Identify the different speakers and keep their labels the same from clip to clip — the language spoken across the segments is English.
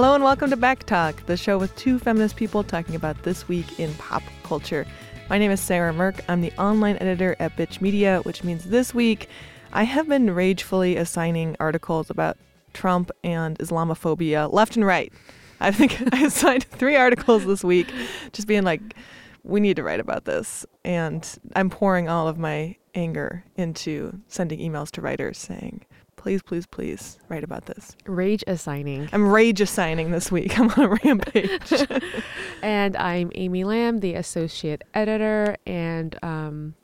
Speaker 1: Hello and welcome to Back Talk, the show with two feminist people talking about this week in pop culture. My name is Sarah Mirk. I'm the online editor at Bitch Media, which means this week I have been ragefully assigning articles about Trump and Islamophobia left and right. I think I assigned three articles this week, just being like, we need to write about this. And I'm pouring all of my anger into sending emails to writers saying, please, please, please write about this.
Speaker 2: Rage assigning.
Speaker 1: I'm rage assigning this week. I'm on a rampage.
Speaker 2: and I'm Amy Lam, the associate editor, and um,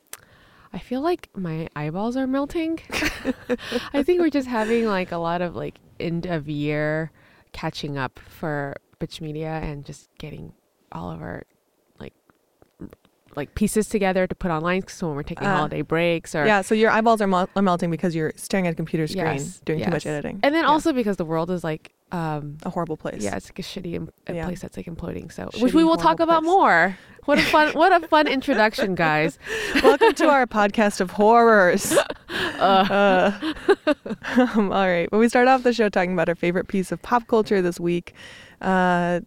Speaker 2: I feel like my eyeballs are melting. I think we're just having like a lot of like end of year catching up for Bitch Media and just getting all of our like pieces together to put online so when we're taking uh, holiday breaks or
Speaker 1: yeah so your eyeballs are, mel- are, melting because you're staring at a computer screen yes, doing yes. too much editing
Speaker 2: and then
Speaker 1: yeah.
Speaker 2: also because the world is like um,
Speaker 1: a horrible place
Speaker 2: yeah it's like a shitty Im- a yeah. place that's like imploding so shitty, which we will talk about place. more what a fun what a fun introduction guys
Speaker 1: welcome to our podcast of horrors uh. Uh, um, all right well we start off the show talking about our favorite piece of pop culture this week uh,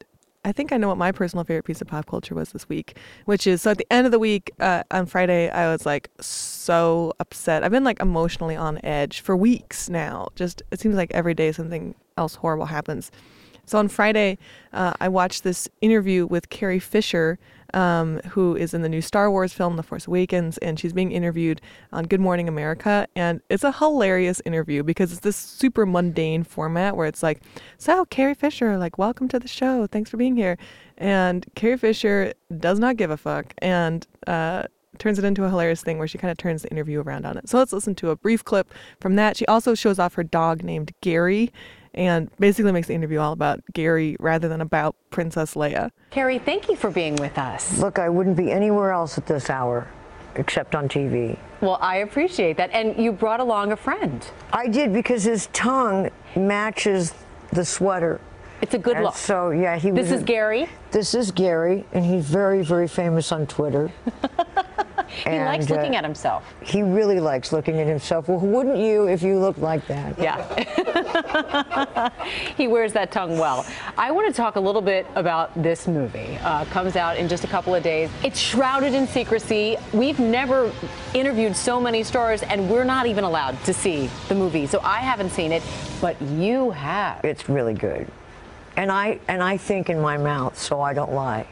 Speaker 1: I think I know what my personal favorite piece of pop culture was this week, which is so at the end of the week uh, on Friday, I was like so upset. I've been like emotionally on edge for weeks now. Just it seems like every day something else horrible happens. So on Friday, uh, I watched this interview with Carrie Fisher, um, who is in the new Star Wars film, The Force Awakens, and she's being interviewed on Good Morning America. And it's a hilarious interview because it's this super mundane format where it's like, So, Carrie Fisher, like, welcome to the show. Thanks for being here. And Carrie Fisher does not give a fuck and uh, turns it into a hilarious thing where she kind of turns the interview around on it. So let's listen to a brief clip from that. She also shows off her dog named Gary and basically makes the interview all about Gary rather than about Princess Leia.
Speaker 3: Carrie, thank you for being with us.
Speaker 4: Look, I wouldn't be anywhere else at this hour except on TV.
Speaker 3: Well, I appreciate that. And you brought along a friend.
Speaker 4: I did because his tongue matches the sweater.
Speaker 3: It's a good
Speaker 4: and
Speaker 3: look.
Speaker 4: So, yeah, he
Speaker 3: This is Gary?
Speaker 4: This is Gary, and he's very, very famous on Twitter.
Speaker 3: he and, likes looking uh, at himself.
Speaker 4: He really likes looking at himself. Well, wouldn't you if you looked like that?
Speaker 3: Yeah. he wears that tongue well. I want to talk a little bit about this movie. Uh, comes out in just a couple of days. It's shrouded in secrecy. We've never interviewed so many stars, and we're not even allowed to see the movie. So I haven't seen it, but you have.
Speaker 4: It's really good. And I and I think in my mouth, so I don't lie.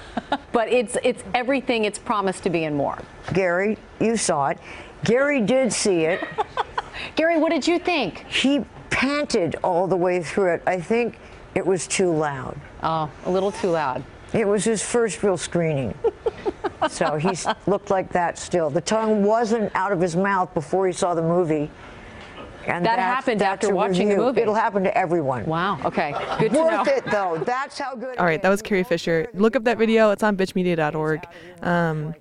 Speaker 3: but it's it's everything it's promised to be and more.
Speaker 4: Gary, you saw it. Gary did see it.
Speaker 3: Gary, what did you think?
Speaker 4: He panted all the way through it. I think it was too loud.
Speaker 3: Oh, a little too loud.
Speaker 4: It was his first real screening. so he looked like that still. The tongue wasn't out of his mouth before he saw the movie.
Speaker 3: And that happened after watching review. the movie.
Speaker 4: It'll happen to everyone.
Speaker 3: Wow. Okay. Good
Speaker 4: to
Speaker 3: Worth
Speaker 4: know. it though. That's how good.
Speaker 1: All right, that was Carrie Fisher. Look up that video. It's on bitchmedia.org. Um,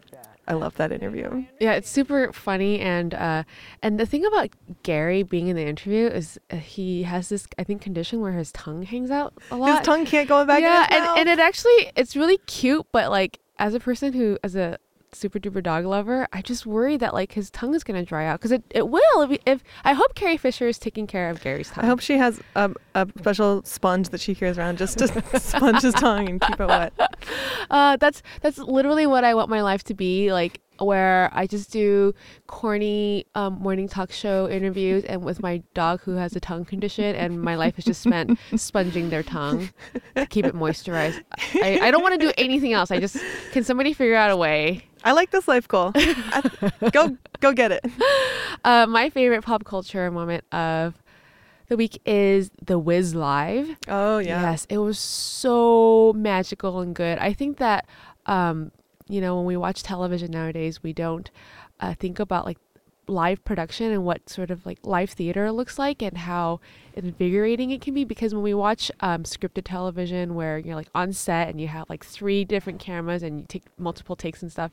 Speaker 1: I love that interview.
Speaker 2: Yeah, it's super funny, and uh, and the thing about Gary being in the interview is uh, he has this I think condition where his tongue hangs out a lot.
Speaker 1: His tongue can't go back.
Speaker 2: Yeah,
Speaker 1: and
Speaker 2: and it actually it's really cute, but like as a person who as a super duper dog lover, I just worry that like his tongue is gonna dry out because it, it will if, if, I hope Carrie Fisher is taking care of Gary's tongue.
Speaker 1: I hope she has a, a special sponge that she carries around just to sponge his tongue and keep it wet.
Speaker 2: Uh, that's that's literally what I want my life to be like where I just do corny um, morning talk show interviews and with my dog who has a tongue condition and my life is just spent sponging their tongue to keep it moisturized. I, I don't want to do anything else. I just can somebody figure out a way.
Speaker 1: I like this life goal. go go get it.
Speaker 2: Uh, my favorite pop culture moment of the week is the Wiz Live.
Speaker 1: Oh yeah.
Speaker 2: Yes, it was so magical and good. I think that um, you know, when we watch television nowadays, we don't uh, think about like live production and what sort of like live theater looks like and how invigorating it can be. Because when we watch um, scripted television where you're like on set and you have like three different cameras and you take multiple takes and stuff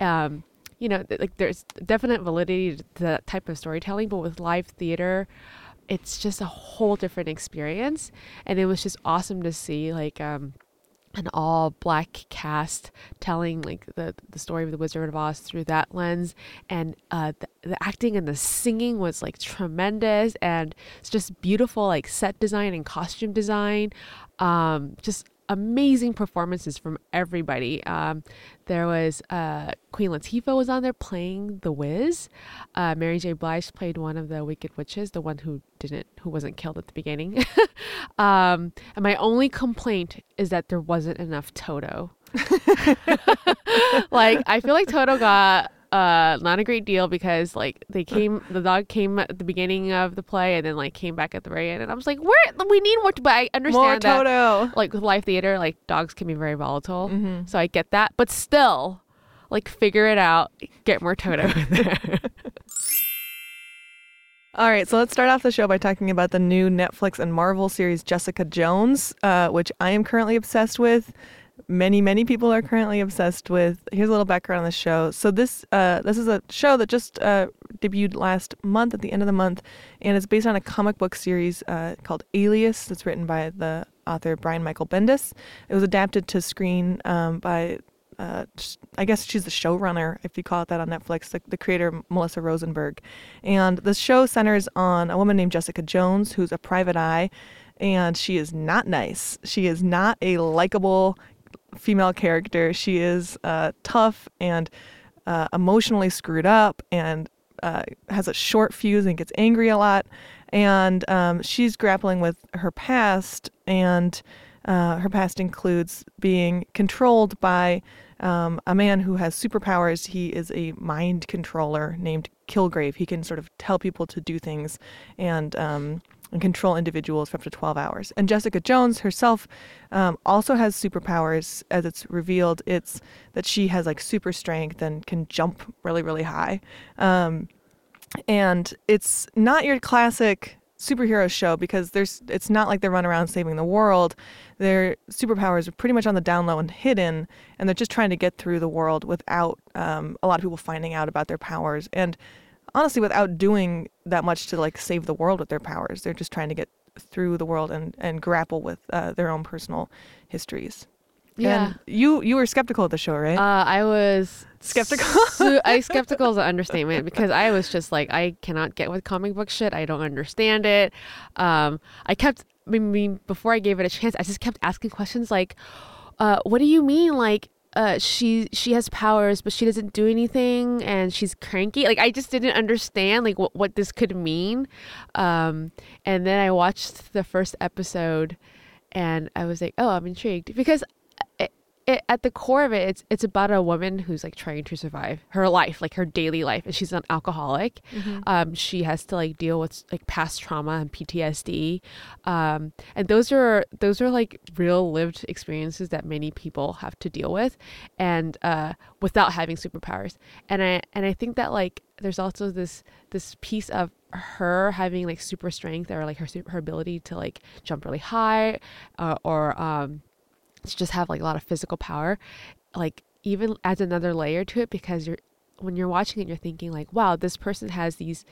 Speaker 2: um, you know like there's definite validity to that type of storytelling but with live theater it's just a whole different experience. And it was just awesome to see like um, an all black cast telling like the the story of the Wizard of Oz through that lens, and uh, the, the acting and the singing was like tremendous, and it's just beautiful like set design and costume design, um, just amazing performances from everybody. Um, there was uh, Queen Latifah was on there playing the Wiz. Uh, Mary J. Blige played one of the Wicked Witches, the one who didn't, who wasn't killed at the beginning. um, and my only complaint is that there wasn't enough Toto. like I feel like Toto got uh not a great deal because like they came the dog came at the beginning of the play and then like came back at the very end and I was like where we need more but I understand
Speaker 1: More
Speaker 2: that
Speaker 1: Toto.
Speaker 2: like with live theater like dogs can be very volatile
Speaker 1: Mm-hmm.
Speaker 2: so I get that but still like figure it out get more Toto in there
Speaker 1: All right, so let's start off the show by talking about the new Netflix and Marvel series Jessica Jones, uh, which I am currently obsessed with. Many, many people are currently obsessed with. Here's a little background on the show. So this, uh, this is a show that just uh, debuted last month at the end of the month, and it's based on a comic book series uh, called Alias. That's written by the author Brian Michael Bendis. It was adapted to screen um, by uh, I guess she's the showrunner, if you call it that on Netflix, the, the creator Melissa Rosenberg. And the show centers on a woman named Jessica Jones, who's a private eye, and she is not nice. She is not a likable female character. She is uh, tough and uh, emotionally screwed up and uh, has a short fuse and gets angry a lot. And um, she's grappling with her past, and uh, her past includes being controlled by um, a man who has superpowers. He is a mind controller named Kilgrave. He can sort of tell people to do things and um, and control individuals for up to 12 hours. And Jessica Jones herself um, also has superpowers, as it's revealed. It's that she has like super strength and can jump really, really high. Um, and it's not your classic superhero show because there's it's not like they run around saving the world. Their superpowers are pretty much on the down low and hidden, and they're just trying to get through the world without um, a lot of people finding out about their powers. And honestly, without doing that much to like save the world with their powers, they're just trying to get through the world and and grapple with uh, their own personal histories.
Speaker 2: yeah
Speaker 1: And you you were skeptical of the show, right?
Speaker 2: uh, I was
Speaker 1: Skeptical?
Speaker 2: su- I skeptical is an understatement because I was just like I cannot get with comic book shit. I don't understand it. Um, I kept I mean before I gave it a chance, I just kept asking questions like, uh, "What do you mean like?" Uh, she she has powers, but she doesn't do anything, and she's cranky. Like I just didn't understand like what, what this could mean. Um, and then I watched the first episode, and I was like, oh, I'm intrigued because it, it, at the core of it, it's it's about a woman who's like trying to survive her life, like her daily life, and she's an alcoholic. Um, she has to like deal with like past trauma and PTSD, um, and those are those are like real lived experiences that many people have to deal with, and uh, without having superpowers. And I and I think that like there's also this this piece of her having like super strength or like her her ability to like jump really high, uh, or um, to just have like a lot of physical power like even adds another layer to it because you're when you're watching it you're thinking like wow this person has these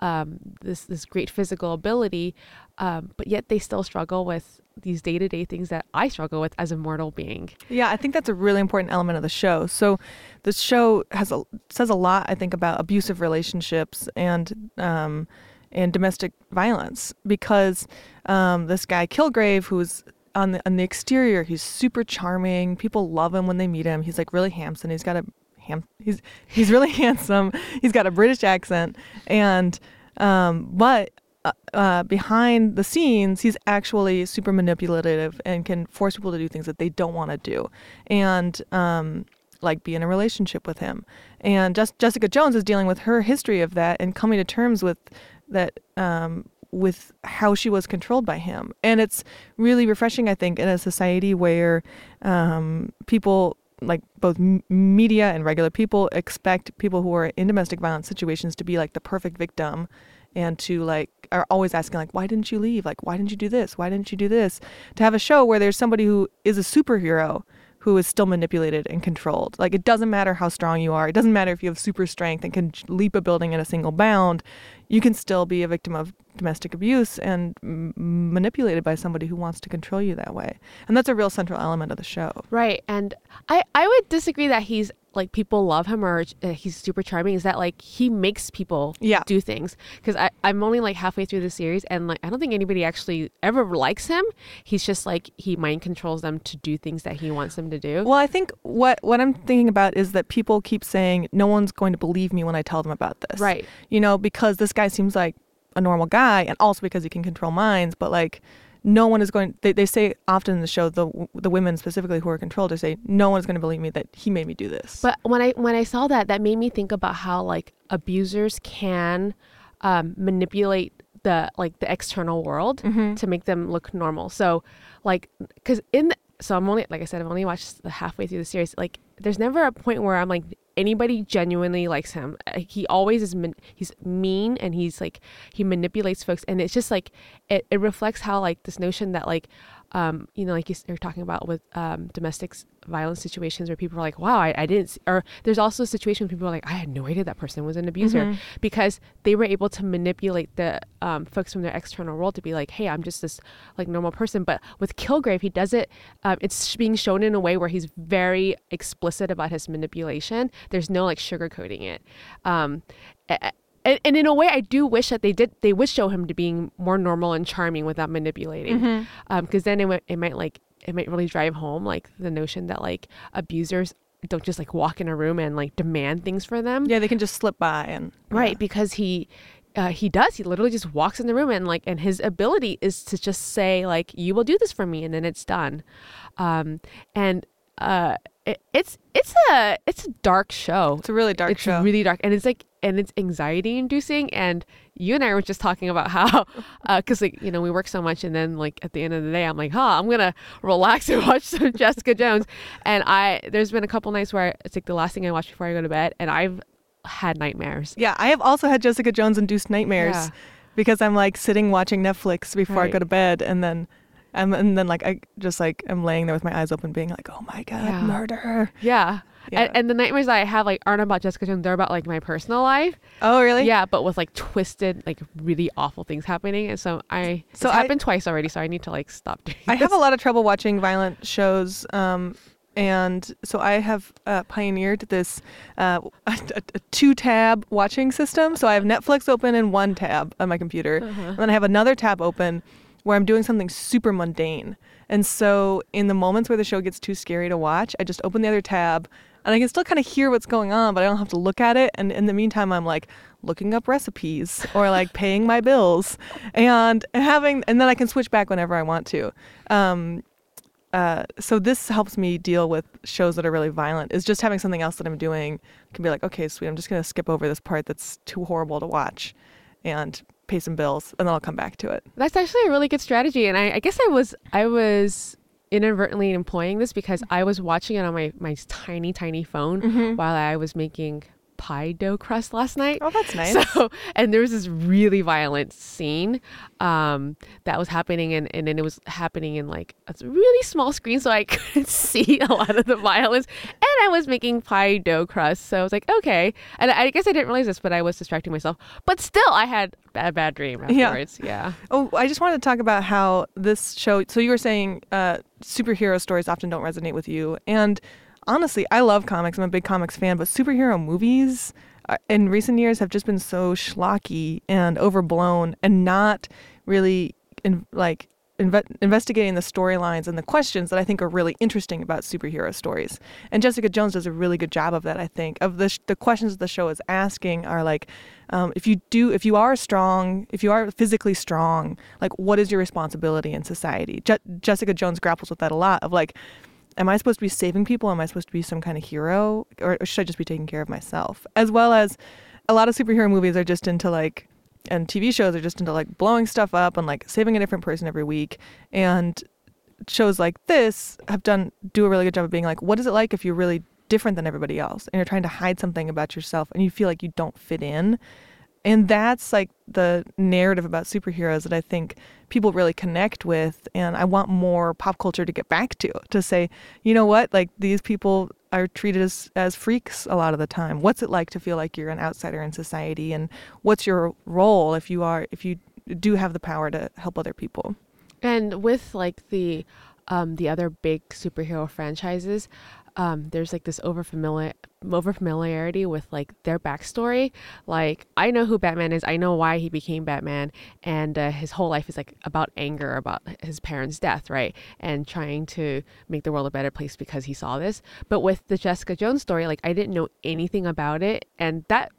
Speaker 2: um this this great physical ability um but yet they still struggle with these day-to-day things that i struggle with as a mortal being
Speaker 1: Yeah, I think that's a really important element of the show. So, the show has a says a lot, I think, about abusive relationships and um, and domestic violence because um, this guy Kilgrave, who's on the on the exterior, he's super charming. People love him when they meet him. He's like really handsome. He's got a ham. He's he's really handsome. He's got a British accent, and um, but uh, uh, behind the scenes, he's actually super manipulative and can force people to do things that they don't want to do, and um, like be in a relationship with him. And just Jessica Jones is dealing with her history of that and coming to terms with that. Um, with how she was controlled by him, and it's really refreshing, I think, in a society where um, people like both media and regular people expect people who are in domestic violence situations to be like the perfect victim and to like are always asking like why didn't you leave like why didn't you do this why didn't you do this to have a show where there's somebody who is a superhero who is still manipulated and controlled. Like it doesn't matter how strong you are. It doesn't matter if you have super strength and can leap a building in a single bound. You can still be a victim of domestic abuse and m- manipulated by somebody who wants to control you that way. And that's a real central element of the show.
Speaker 2: Right. And I, I would disagree that he's like people love him or uh, he's super charming is that like he makes people
Speaker 1: Yeah.
Speaker 2: do things because i'm only like halfway through the series and like i don't think anybody actually ever likes him he's just like he mind controls them to do things that he wants them to do
Speaker 1: Well, I think what what I'm thinking about is that people keep saying no one's going to believe me when I tell them about this.
Speaker 2: Right.
Speaker 1: You know, because this guy seems like a normal guy and also because he can control minds, but like no one is going they, they say often in the show the the women specifically who are controlled they say no one is going to believe me that he made me do this.
Speaker 2: But when I when I saw that, that made me think about how like abusers can um, manipulate the like the external world to make them look normal. So, like, because in the, so I'm only like I said I've only watched the halfway through the series. Like, there's never a point where I'm like anybody genuinely likes him. Uh, He always is. Man- he's mean and he's like he manipulates folks, and it's just like it, it reflects how like this notion that like um, you know, like you're talking about with um, domestic violence situations where people are like, wow, I, I didn't, see, or there's also a situation where people are like, I had no idea that person was an abuser because they were able to manipulate the um, folks from their external world to be like, hey, I'm just this like normal person. But with Kilgrave, he does it, um, it's being shown in a way where he's very explicit about his manipulation. There's no like sugarcoating it. Um, and, and in a way, I do wish that they did. They would show him to being more normal and charming without manipulating, because then it, might- it might like it might really drive home like the notion that like abusers don't just like walk in a room and like demand things for them,
Speaker 1: yeah, they can just slip by and
Speaker 2: right? Because he. Uh, he does. He literally just walks in the room and like, and his ability is to just say like, "You will do this for me," and then it's done. Um, and uh, it, it's it's a it's a dark show
Speaker 1: It's a really dark
Speaker 2: it's
Speaker 1: show.
Speaker 2: really dark and it's like and it's anxiety inducing and you and i were just talking about how uh, because like you know we work so much and then like at the end of the day i'm like huh i'm gonna relax and watch some jessica jones and i there's been a couple nights where it's like the last thing i watch before i go to bed and i've had nightmares
Speaker 1: Yeah, I have also had Jessica Jones induced nightmares
Speaker 2: Yeah.
Speaker 1: because I'm like sitting watching Netflix before I go to bed and then I'm, and then like I just like I'm laying there with my eyes open being like, "Oh my god,
Speaker 2: Yeah.
Speaker 1: murder."
Speaker 2: yeah,
Speaker 1: Yeah.
Speaker 2: And, and the nightmares that i have like aren't about jessica jones they're about like my personal life
Speaker 1: Oh, really?
Speaker 2: yeah but with like twisted like really awful things happening and so i
Speaker 1: So
Speaker 2: so
Speaker 1: I-
Speaker 2: happened twice already so i need to like stop doing
Speaker 1: I have a lot of trouble watching violent shows. Um, and so I have uh, pioneered this uh, a, a two tab watching system. So I have Netflix open in one tab on my computer, and then I have another tab open where I'm doing something super mundane. And so in the moments where the show gets too scary to watch, I just open the other tab. And I can still kind of hear what's going on, but I don't have to look at it. And in the meantime, I'm like looking up recipes or like paying my bills, and having, and then I can switch back whenever I want to. Um, uh, so this helps me deal with shows that are really violent. Is just having something else that I'm doing can be like, okay, sweet, I'm just gonna skip over this part that's too horrible to watch, and pay some bills, and then I'll come back to it.
Speaker 2: That's actually a really good strategy, and I, I guess I was I was inadvertently employing this because I was watching it on my my tiny tiny phone mm-hmm. while I was making pie dough crust last night.
Speaker 1: Oh, that's nice.
Speaker 2: So, and there was this really violent scene um, that was happening, and, and then it was happening in like a really small screen, so I couldn't see a lot of the violence. And I was making pie dough crust, so I was like, okay. And I guess I didn't realize this, but I was distracting myself. But still, I had a bad dream
Speaker 1: Yeah.
Speaker 2: afterwards. Yeah.
Speaker 1: Oh, I just wanted to talk about how this show. So you were saying uh, superhero stories often don't resonate with you, and honestly, I love comics. I'm a big comics fan, but superhero movies uh, in recent years have just been so schlocky and overblown, and not really in, like inve- investigating the storylines and the questions that I think are really interesting about superhero stories. And Jessica Jones does a really good job of that. I think of the sh- the questions the show is asking are like, um, if you do, if you are strong, if you are physically strong, like what is your responsibility in society? Je- Jessica Jones grapples with that a lot. Of like, am I supposed to be saving people? Am I supposed to be some kind of hero, or should I just be taking care of myself? As well as a lot of superhero movies are just into like and TV shows are just into like blowing stuff up and like saving a different person every week. And shows like this have done do a really good job of being like, what is it like if you're really different than everybody else and you're trying to hide something about yourself and you feel like you don't fit in? And that's like the narrative about superheroes that I think people really connect with. And I want more pop culture to get back to, to say, you know what, like these people are treated as, as freaks a lot of the time. What's it like to feel like you're an outsider in society? And what's your role if you are, if you do have the power to help other people?
Speaker 2: And with like the um, the other big superhero franchises, um, there's like this over familiar over familiarity with like their backstory. Like I know who Batman is. I know why he became Batman, and uh, his whole life is like about anger about his parents' death, right? And trying to make the world a better place because he saw this. But with the Jessica Jones story, like I didn't know anything about it, and that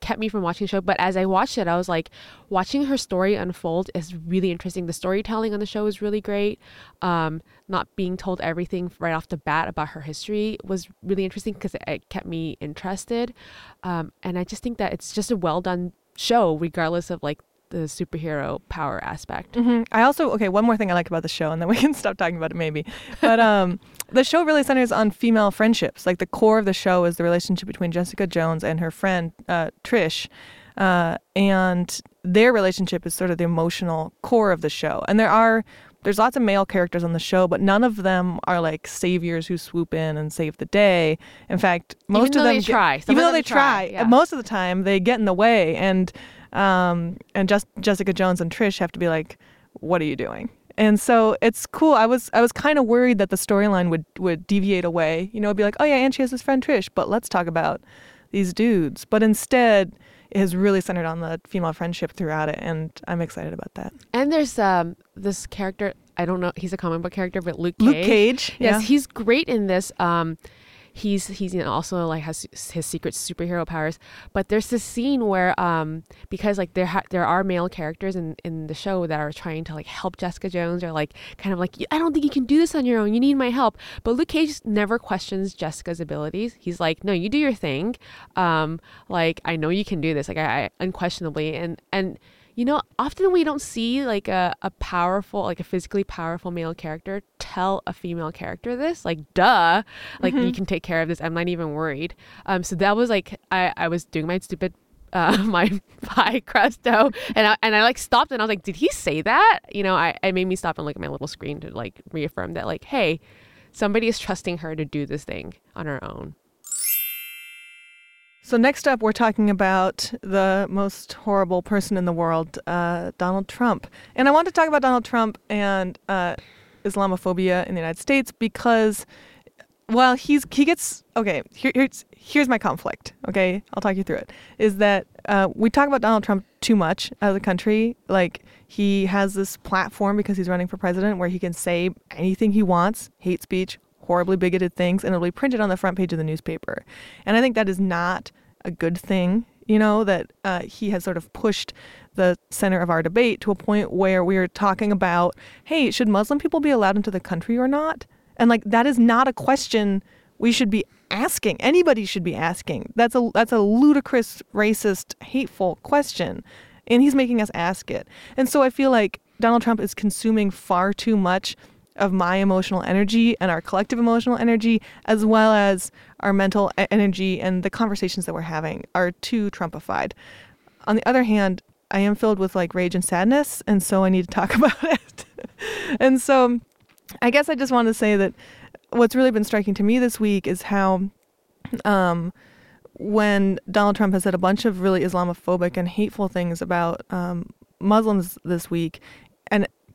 Speaker 2: kept me from watching the show. But as I watched it, I was like, watching her story unfold is really interesting. The storytelling on the show is really great. Um, not being told everything right off the bat about her history was really interesting because it, it, kept me interested. Um, and I just think that it's just a well done show, regardless of like the superhero power aspect.
Speaker 1: Mm-hmm. I also okay. One more thing I like about the show, and then we can stop talking about it maybe. But um, the show really centers on female friendships. Like the core of the show is the relationship between Jessica Jones and her friend uh, Trish, uh, and their relationship is sort of the emotional core of the show. And there are there's lots of male characters on the show, but none of them are like saviors who swoop in and save the day. In fact, most of them get,
Speaker 2: try.
Speaker 1: Even though they
Speaker 2: try,
Speaker 1: try,
Speaker 2: yeah.
Speaker 1: most of the time they get in the way and um, and just Jessica Jones and Trish have to be like, "What are you doing?" And so it's cool. I was I was kind of worried that the storyline would would deviate away. You know, be like, "Oh yeah, and she has this friend Trish, but let's talk about these dudes." But instead, it has really centered on the female friendship throughout it, and I'm excited about that.
Speaker 2: And there's um this character. I don't know. He's a comic book character, but Luke
Speaker 1: Luke Cage,
Speaker 2: Yes,
Speaker 1: yeah.
Speaker 2: he's great in this. Um, he's he's you know, also like has his secret superhero powers. But there's this scene where um because like there ha- there are male characters in in the show that are trying to like help Jessica Jones or like kind of like I don't think you can do this on your own. You need my help. But Luke Cage never questions Jessica's abilities. He's like, no, you do your thing. Um, like I know you can do this. Like I, I unquestionably and and you know, often we don't see like a, a powerful, like a physically powerful male character tell a female character this. Like, duh, like you can take care of this. I'm not even worried. Um, so that was like I, I was doing my stupid uh, my pie crust dough and I, and I like stopped and I was like, did he say that? You know, I, I made me stop and look at my little screen to like reaffirm that like, hey, somebody is trusting her to do this thing on her own.
Speaker 1: So next up, we're talking about the most horrible person in the world, uh, Donald Trump. And I want to talk about Donald Trump and uh, Islamophobia in the United States because, well, he's he gets okay. Here, here's here's my conflict. Okay, I'll talk you through it. Is that uh, we talk about Donald Trump too much as a country? Like he has this platform because he's running for president where he can say anything he wants, hate speech, horribly bigoted things and it'll be printed on the front page of the newspaper. And I think that is not a good thing, you know, that uh, he has sort of pushed the center of our debate to a point where we are talking about, hey, should Muslim people be allowed into the country or not? And like that is not a question we should be asking. Anybody should be asking. That's a that's a ludicrous, racist, hateful question. And he's making us ask it. And so I feel like Donald Trump is consuming far too much of my emotional energy and our collective emotional energy, as well as our mental energy and the conversations that we're having, are too Trumpified. On the other hand, I am filled with like rage and sadness, and so I need to talk about it. and so I guess I just want to say that what's really been striking to me this week is how um, when Donald Trump has said a bunch of really Islamophobic and hateful things about um, Muslims this week,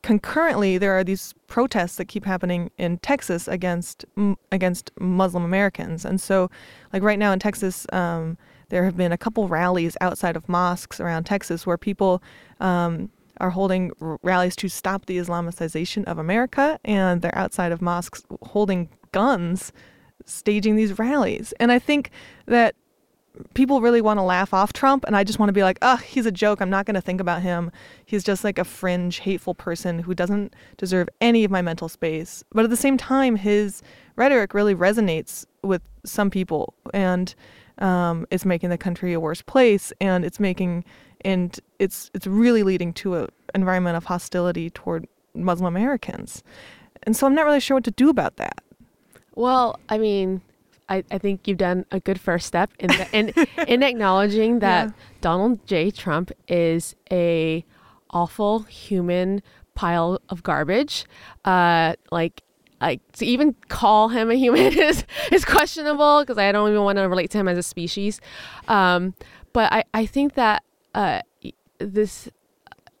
Speaker 1: concurrently there are these protests that keep happening in Texas against against Muslim Americans, and so like right now in Texas. Um, there have been a couple rallies outside of mosques around Texas where people um, are holding rallies to stop the Islamicization of America, and they're outside of mosques holding guns, staging these rallies. And I think that people really want to laugh off Trump, and I just want to be like, oh, he's a joke. I'm not going to think about him. He's just like a fringe, hateful person who doesn't deserve any of my mental space. But at the same time, his rhetoric really resonates with some people, and um, it's making the country a worse place, and it's making and it's it's really leading to an environment of hostility toward Muslim Americans. And so I'm not really sure what to do about that.
Speaker 2: Well, I mean, I, I think you've done a good first step in the, in in acknowledging that
Speaker 1: Yeah.
Speaker 2: Donald J. Trump is a awful human pile of garbage. Uh, like like to even call him a human is is questionable because I don't even want to relate to him as a species. Um, but I I think that uh this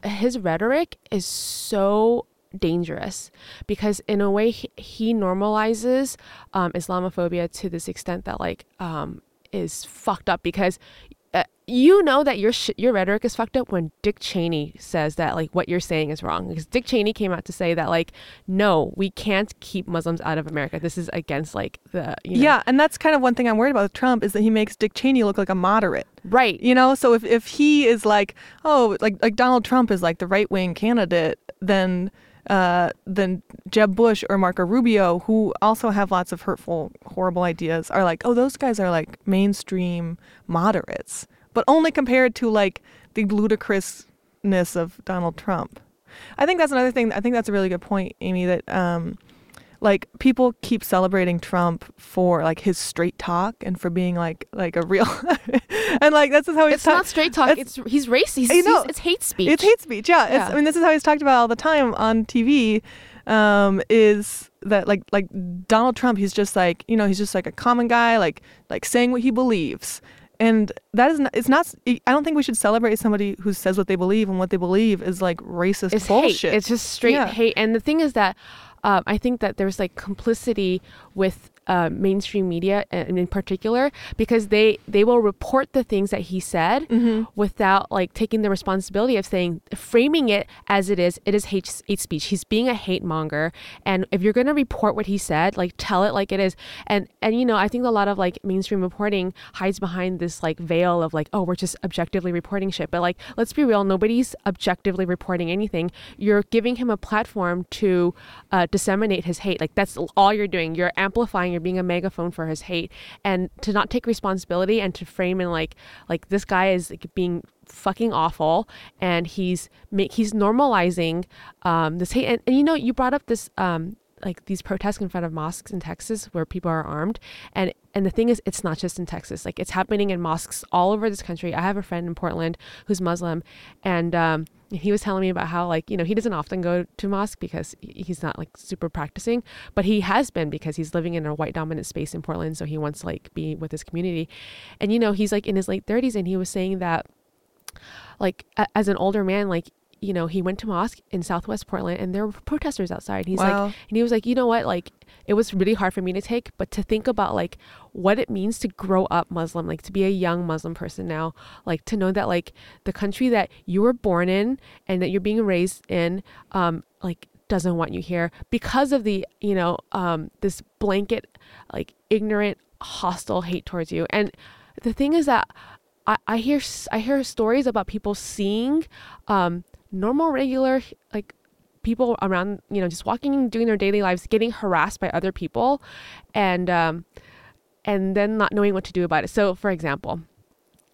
Speaker 2: his rhetoric is so dangerous because in a way he, he normalizes um, islamophobia to this extent that like um, is fucked up because uh, you know that your sh- your rhetoric is fucked up when Dick Cheney says that like what you're saying is wrong. Because Dick Cheney came out to say that like no we can't keep Muslims out of America. This is against like the you know,
Speaker 1: Yeah, and that's kind of one thing I'm worried about with Trump is that he makes Dick Cheney look like a moderate.
Speaker 2: right.
Speaker 1: You know, so if, if he is like, oh, like like Donald Trump is like the right wing candidate, then uh, then Jeb Bush or Marco Rubio, who also have lots of hurtful, horrible ideas, are like, oh, those guys are like mainstream moderates, but only compared to like the ludicrousness of Donald Trump. I think that's another thing. I think that's a really good point, Amy. That um, like people keep celebrating Trump for like his straight talk and for being like like a real and like this is how he's
Speaker 2: it's
Speaker 1: ta-
Speaker 2: not straight talk
Speaker 1: it's-
Speaker 2: it's, he's racist
Speaker 1: I know.
Speaker 2: It's hate speech
Speaker 1: It's hate speech. Yeah. It's,
Speaker 2: Yeah.
Speaker 1: I mean, this is how he's talked about all the time on TV. Um, is that like like Donald Trump? He's just like you know he's just like a common guy, like like saying what he believes, and that is not. It's not. I don't think we should celebrate somebody who says what they believe and what they believe is like racist
Speaker 2: it's
Speaker 1: bullshit.
Speaker 2: hate. It's just straight
Speaker 1: Yeah.
Speaker 2: hate. And the thing is that um, I think that there's like complicity with uh, mainstream media, and in particular, because they they will report the things that he said
Speaker 1: Mm-hmm.
Speaker 2: without like taking the responsibility of saying, framing it as it is. It is hate hate speech. He's being a hate monger, and if you're gonna report what he said, like tell it like it is. And and you know, I think a lot of like mainstream reporting hides behind this like veil of like, oh, we're just objectively reporting shit. But like, let's be real, nobody's objectively reporting anything. You're giving him a platform to uh, disseminate his hate. Like that's all you're doing. You're amplifying. Being a megaphone for his hate, and to not take responsibility and to frame in like like this guy is like, being fucking awful and he's make he's normalizing um this hate. And, and you know you brought up this um like these protests in front of mosques in Texas where people are armed. And and the thing is it's not just in Texas. Like it's happening in mosques all over this country. I have a friend in Portland who's Muslim. And um he was telling me about how like you know he doesn't often go to mosque because he's not like super practicing but he has been because he's living in a white dominant space in Portland so he wants to like be with his community. And you know he's like in his late 30s and he was saying that like as an older man like you know he went to mosque in southwest portland and there were protesters outside. He's
Speaker 1: Wow.
Speaker 2: like and he was like you know what? Like it was really hard for me to take but to think about like what it means to grow up muslim like to be a young muslim person now like to know that like the country that you were born in and that you're being raised in um like doesn't want you here because of the you know um this blanket like ignorant hostile hate towards you. And the thing is that I, I hear I hear stories about people seeing um, normal regular like people around you know just walking doing their daily lives getting harassed by other people and um, and then not knowing what to do about it. So for example,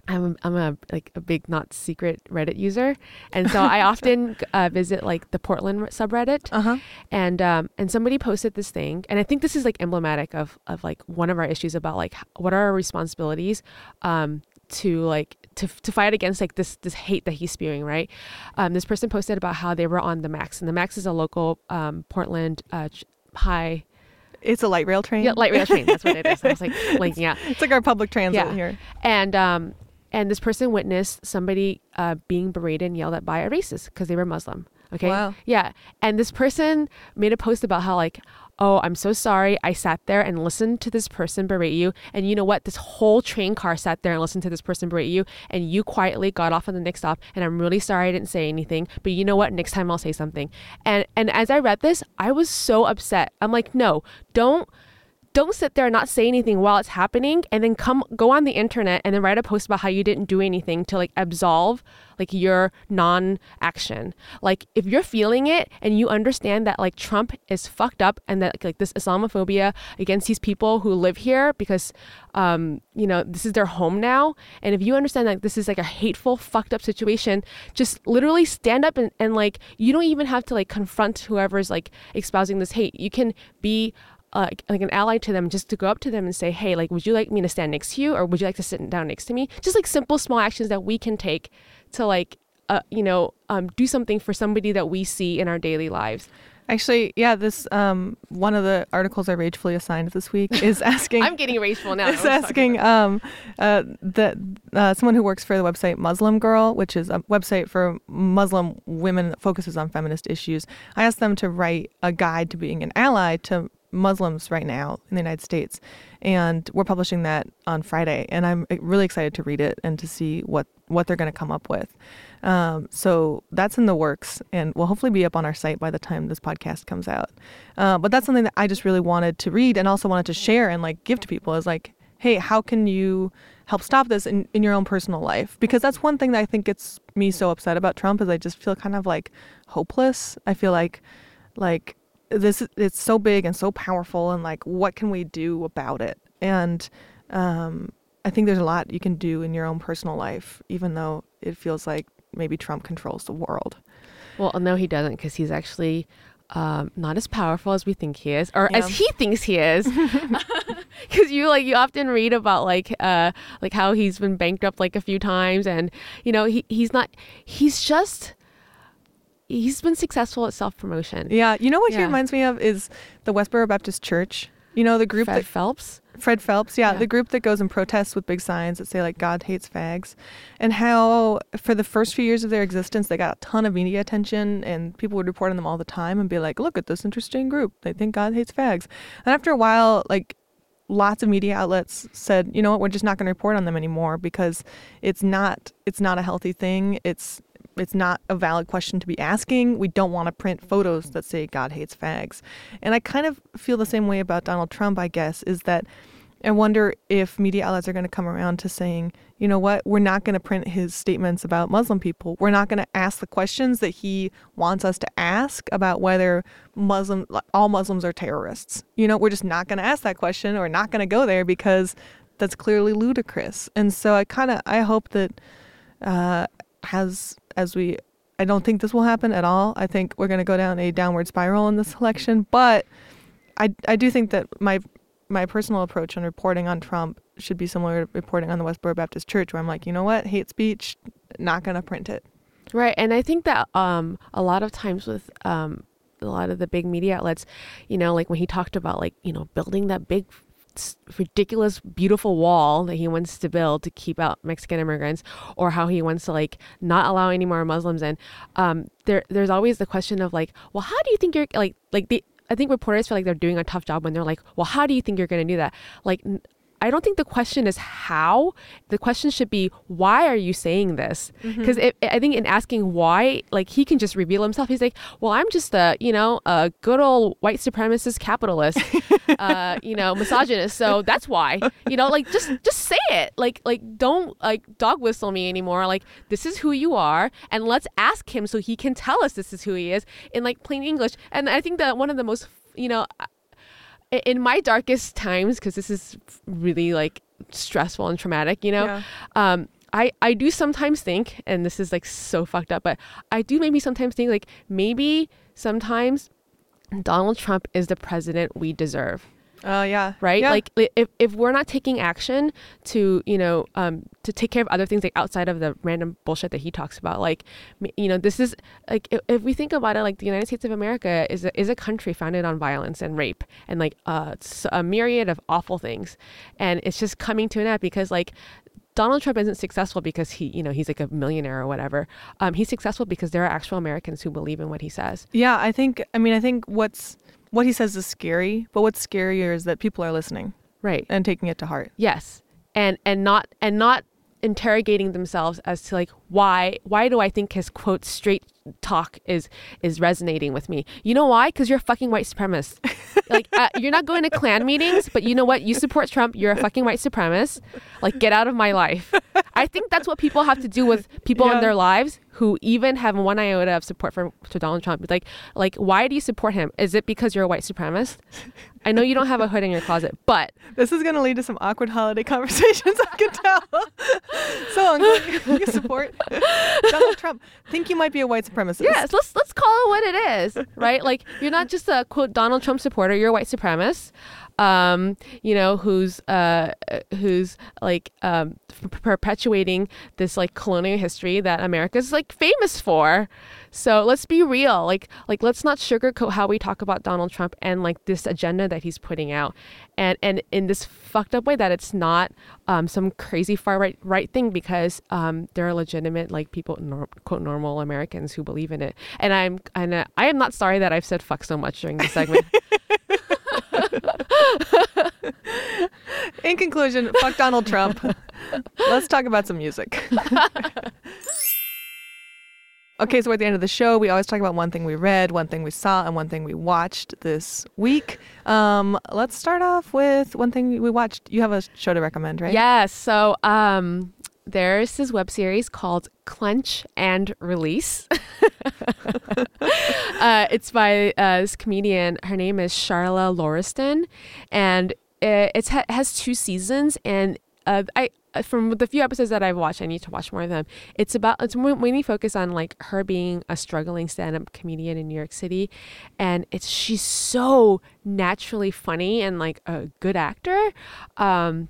Speaker 2: I'm I'm a like a big not secret Reddit user, and so I often uh, visit like the Portland subreddit,
Speaker 1: Uh huh.
Speaker 2: and um and somebody posted this thing, and I think this is like emblematic of of like one of our issues about like what are our responsibilities, um to like to to fight against like this this hate that he's spewing, right? Um, this person posted about how they were on the Max, and the Max is a local um Portland uh high
Speaker 1: It's a light rail train.
Speaker 2: yeah light rail train. That's what it is. I was like blinking out
Speaker 1: It's like our public transit
Speaker 2: Yeah.
Speaker 1: here.
Speaker 2: and um and this person witnessed somebody uh, being berated and yelled at by a racist because they were Muslim. Okay.
Speaker 1: Wow.
Speaker 2: Yeah. And this person made a post about how like, oh, I'm so sorry. I sat there and listened to this person berate you, and you know what? This whole train car sat there and listened to this person berate you, and you quietly got off on the next stop. And I'm really sorry I didn't say anything, but you know what? Next time I'll say something. And and as I read this, I was so upset. I'm like, no, don't don't sit there and not say anything while it's happening and then come go on the internet and then write a post about how you didn't do anything to like absolve like your non-action. Like if you're feeling it and you understand that like trump is fucked up and that like this islamophobia against these people who live here because um you know this is their home now and if you understand that this is like a hateful fucked up situation just literally stand up and, and like you don't even have to like confront whoever's like espousing this hate. You can be uh, like an ally to them, just to go up to them and say, "Hey, like, would you like me to stand next to you, or would you like to sit down next to me?" Just like simple, small actions that we can take to like, uh, you know, um, do something for somebody that we see in our daily lives.
Speaker 1: Actually, yeah, this um one of the articles I ragefully assigned this week is asking
Speaker 2: I'm getting rageful now.
Speaker 1: is asking um uh that uh, someone who works for the website Muslim Girl, which is a website for Muslim women that focuses on feminist issues. I asked them to write a guide to being an ally to Muslims right now in the United States, and we're publishing that on Friday. And I'm really excited to read it and to see what what they're going to come up with. Um, so that's in the works and will hopefully be up on our site by the time this podcast comes out. Uh, but that's something that I just really wanted to read and also wanted to share and like give to people is like, hey, how can you help stop this in, in your own personal life? Because that's one thing that I think gets me so upset about Trump is I just feel kind of like hopeless. I feel like like this it's so big and so powerful and like what can we do about it? And um, I think there's a lot you can do in your own personal life, even though it feels like maybe Trump controls the world.
Speaker 2: Well, no, he doesn't because he's actually um, not as powerful as we think he is, or yeah. as he thinks he is. Because you like you often read about like uh, like how he's been bankrupt like a few times, and you know he he's not he's just he's been successful at self promotion.
Speaker 1: Yeah, you know what yeah. he reminds me of is the Westboro Baptist Church. You know the group
Speaker 2: Fred
Speaker 1: that
Speaker 2: Phelps.
Speaker 1: Fred Phelps, yeah, yeah, the group that goes and protests with big signs that say like God hates fags, and how for the first few years of their existence they got a ton of media attention and people would report on them all the time and be like, look at this interesting group, they think God hates fags, and after a while, like lots of media outlets said, you know what, we're just not going to report on them anymore because it's not it's not a healthy thing. It's it's not a valid question to be asking. We don't want to print photos that say God hates fags. And I kind of feel the same way about Donald Trump, I guess, is that I wonder if media outlets are going to come around to saying, you know what, we're not going to print his statements about Muslim people. We're not going to ask the questions that he wants us to ask about whether Muslim all Muslims are terrorists. You know, we're just not going to ask that question or not going to go there because that's clearly ludicrous. And so I kind of I hope that uh, has as we I don't think this will happen at all. I think we're going to go down a downward spiral in this election, but I I do think that my my personal approach on reporting on Trump should be similar to reporting on the Westboro Baptist Church, where I'm like, you know what, hate speech, not going to print it.
Speaker 2: Right, and I think that um, a lot of times with um, a lot of the big media outlets, you know, like when he talked about like you know building that big ridiculous beautiful wall that he wants to build to keep out Mexican immigrants or how he wants to like not allow any more Muslims in um there there's always the question of like well how do you think you're like like the I think reporters feel like they're doing a tough job when they're like well how do you think you're going to do that? Like I don't think the question is how. The question should be why are you saying this? Because mm-hmm. I think in asking why, like he can just reveal himself. He's like, well, I'm just a you know a good old white supremacist capitalist, uh, you know, misogynist. So that's why. You know, like just just say it. Like like don't like dog whistle me anymore. Like this is who you are, and let's ask him so he can tell us this is who he is in like plain English. And I think that one of the most you know in my darkest times, because this is really like stressful and traumatic, you know, yeah. um, I, I do sometimes think, and this is like so fucked up, but I do maybe sometimes think like maybe sometimes Donald Trump is the president we deserve.
Speaker 1: Oh uh, yeah.
Speaker 2: Right.
Speaker 1: Yeah.
Speaker 2: Like if, if we're not taking action to you know um, to take care of other things like outside of the random bullshit that he talks about, like you know this is like if, if we think about it, like the United States of America is a, is a country founded on violence and rape and like uh, a myriad of awful things, and it's just coming to an end because like Donald Trump isn't successful because he, you know, he's like a millionaire or whatever. Um, he's successful because there are actual Americans who believe in what he says.
Speaker 1: Yeah, I think. I mean, I think what's what he says is scary, but what's scarier is that people are listening.
Speaker 2: Right.
Speaker 1: And taking it to heart.
Speaker 2: Yes. And and not and not interrogating themselves as to like why why do I think his quote straight talk is is resonating with me. You know why? Because you're a fucking white supremacist. like uh, you're not going to Klan meetings, but you know what? You support Trump. You're a fucking white supremacist. Like get out of my life. I think that's what people have to do with people yeah. in their lives who even have one iota of support for, for Donald Trump. Like like why do you support him? Is it because you're a white supremacist? I know you don't have a hood in your closet, but
Speaker 1: this is going to lead to some awkward holiday conversations. I can tell. So you support Donald Trump. Think you might be a white supremacist.
Speaker 2: Yes, let's let's call it what it is, right? Like you're not just a quote Donald Trump supporter, you're a white supremacist. Um, you know, who's uh who's like um perpetuating this like colonial history that America's like famous for. So let's be real. Like like let's not sugarcoat how we talk about Donald Trump and like this agenda that he's putting out. And and in this fucked up way that it's not um, some crazy far right right thing because um, there are legitimate like people quote normal Americans who believe in it. And I'm and uh, I am not sorry that I've said fuck so much during this segment.
Speaker 1: In conclusion, fuck Donald Trump. Let's talk about some music. Okay, so at the end of the show. We always talk about one thing we read, one thing we saw, and one thing we watched this week. Um, let's start off with one thing we watched. You have a show to recommend, right?
Speaker 2: Yes. So um, there's this web series called Clench and Release. uh, it's by uh, this comedian. Her name is Charla Lauriston, and it it's ha- has two seasons. And uh, I uh, from the few episodes that I've watched, I need to watch more of them. It's about it's mainly focused on like her being a struggling stand-up comedian in New York City, and it's she's so naturally funny and like a good actor. Um,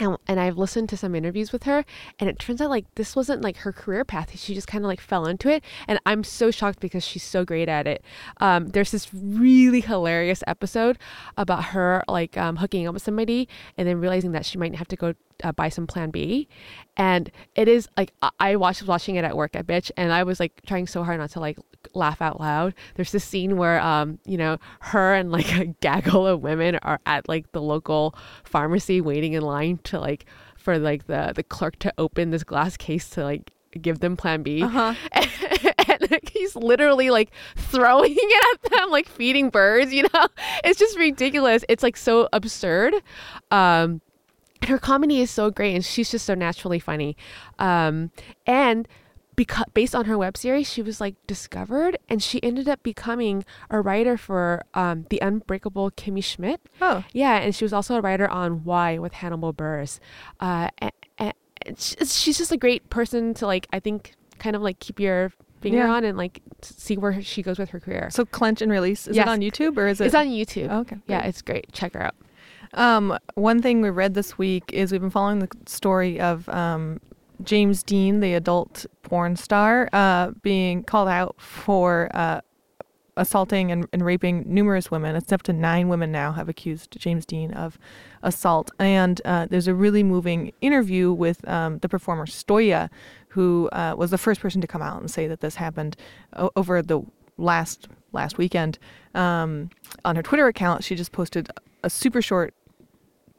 Speaker 2: and, and I've listened to some interviews with her, and it turns out like this wasn't like her career path. She just kind of like fell into it, and I'm so shocked because she's so great at it. Um, there's this really hilarious episode about her like um, hooking up with somebody and then realizing that she might have to go uh, buy some Plan B, and it is like I, I watched watching it at work at bitch, and I was like trying so hard not to like laugh out loud. There's this scene where um you know her and like a gaggle of women are at like the local pharmacy waiting in line to like for like the the clerk to open this glass case to like give them plan B.
Speaker 1: Uh-huh.
Speaker 2: And, and, he's literally like throwing it at them like feeding birds, you know? It's just ridiculous. It's like so absurd. Um her comedy is so great and she's just so naturally funny. Um and because based on her web series, she was like discovered, and she ended up becoming a writer for um, the Unbreakable Kimmy Schmidt.
Speaker 1: Oh.
Speaker 2: yeah, and she was also a writer on Why with Hannibal Buress. Uh, and, and she's just a great person to like. I think kind of like keep your finger
Speaker 1: Yeah.
Speaker 2: on and like see where she goes with her career.
Speaker 1: So clench and release. Is
Speaker 2: Yes.
Speaker 1: it on YouTube or is it?
Speaker 2: it's on YouTube.
Speaker 1: Oh, okay.
Speaker 2: Yeah, it's great. Check her out.
Speaker 1: Um, one thing we read this week is we've been following the story of um, James Dean, the adult porn star, uh, being called out for uh, assaulting and, and raping numerous women. It's up to nine women now have accused James Dean of assault. And uh, there's a really moving interview with um, the performer Stoya, who uh, was the first person to come out and say that this happened o- over the last last weekend. Um, on her Twitter account, she just posted a super short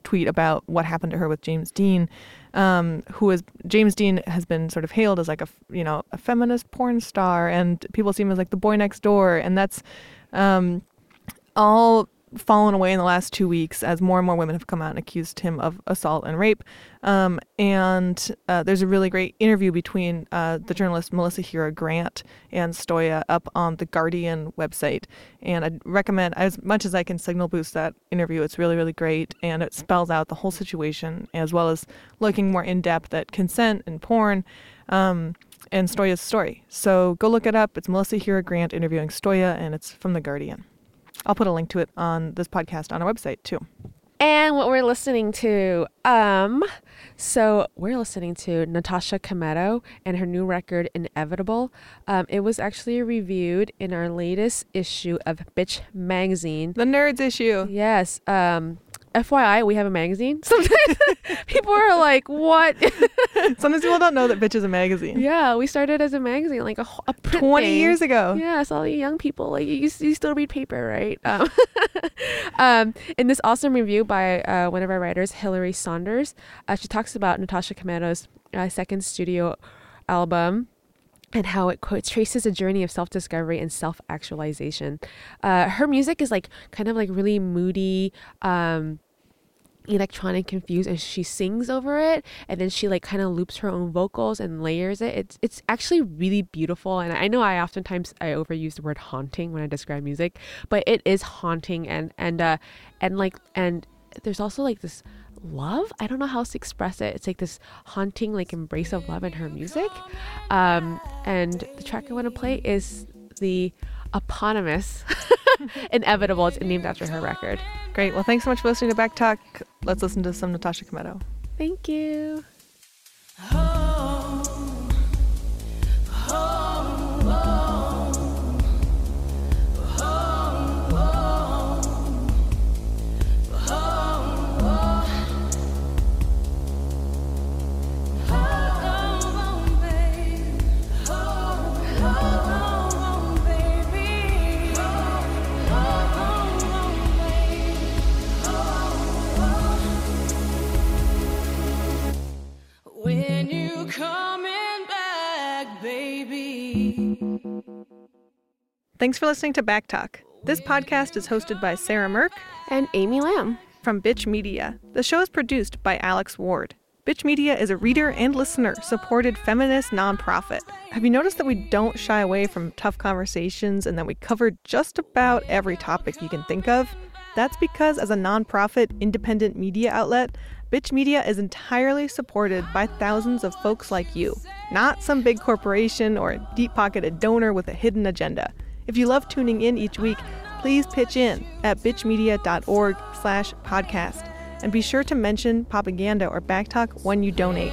Speaker 1: tweet about what happened to her with James Dean, um, who is James Dean has been sort of hailed as like a you know a feminist porn star, and people see him as like the boy next door, and that's um, all fallen away in the last two weeks as more and more women have come out and accused him of assault and rape. Um, and uh, there's a really great interview between uh, the journalist Melissa Gira Grant and Stoya up on the Guardian website. And I'd recommend, as much as I can signal boost that interview, it's really, really great. And it spells out the whole situation as well as looking more in depth at consent and porn. Um, and Stoya's story. So go look it up. It's Melissa Gira Grant interviewing Stoya, and it's from The Guardian. I'll put a link to it on this podcast on our website too.
Speaker 2: And what we're listening to, um, so we're listening to Natasha Kmeto and her new record Inevitable. Um, it was actually reviewed in our latest issue of Bitch Magazine.
Speaker 1: The Nerds issue.
Speaker 2: Yes. Um, FYI, we have a magazine. Sometimes people are like, "What?"
Speaker 1: Sometimes people don't know that Bitch is a magazine.
Speaker 2: yeah, we started as a magazine, like a, a print
Speaker 1: 20
Speaker 2: thing.
Speaker 1: years ago.
Speaker 2: Yeah, so all you young people, like you, you still read paper, right? Um, um, in this awesome review by uh, one of our writers, Hilary Saunders, uh, she talks about Natasha Kmeto's uh, second studio album and how it quote traces a journey of self-discovery and self-actualization. Uh, her music is like kind of like really moody. Um, electronic confused and she sings over it and then she like kind of loops her own vocals and layers it it's it's actually really beautiful and i know i oftentimes i overuse the word haunting when i describe music but it is haunting and and uh and like and there's also like this love. I don't know how else to express it. It's like this haunting like embrace of love in her music. Um, and the track I want to play is the eponymous Inevitable. It's named after her record.
Speaker 1: Great. Well, thanks so much for listening to Back Talk. Let's listen to some Natasha Kmeto.
Speaker 2: Thank you.
Speaker 1: Thanks for listening to Back Talk. This podcast is hosted by Sarah Mirk
Speaker 2: And Amy Lam.
Speaker 1: from Bitch Media. The show is produced by Alex Ward. Bitch Media is a reader and listener supported feminist nonprofit. Have you noticed that we don't shy away from tough conversations and that we cover just about every topic you can think of? That's because, as a nonprofit independent media outlet, Bitch Media is entirely supported by thousands of folks like you, not some big corporation or a deep pocketed donor with a hidden agenda. If you love tuning in each week, please pitch in at bitchmedia.org slash podcast and be sure to mention propaganda or backtalk when you donate.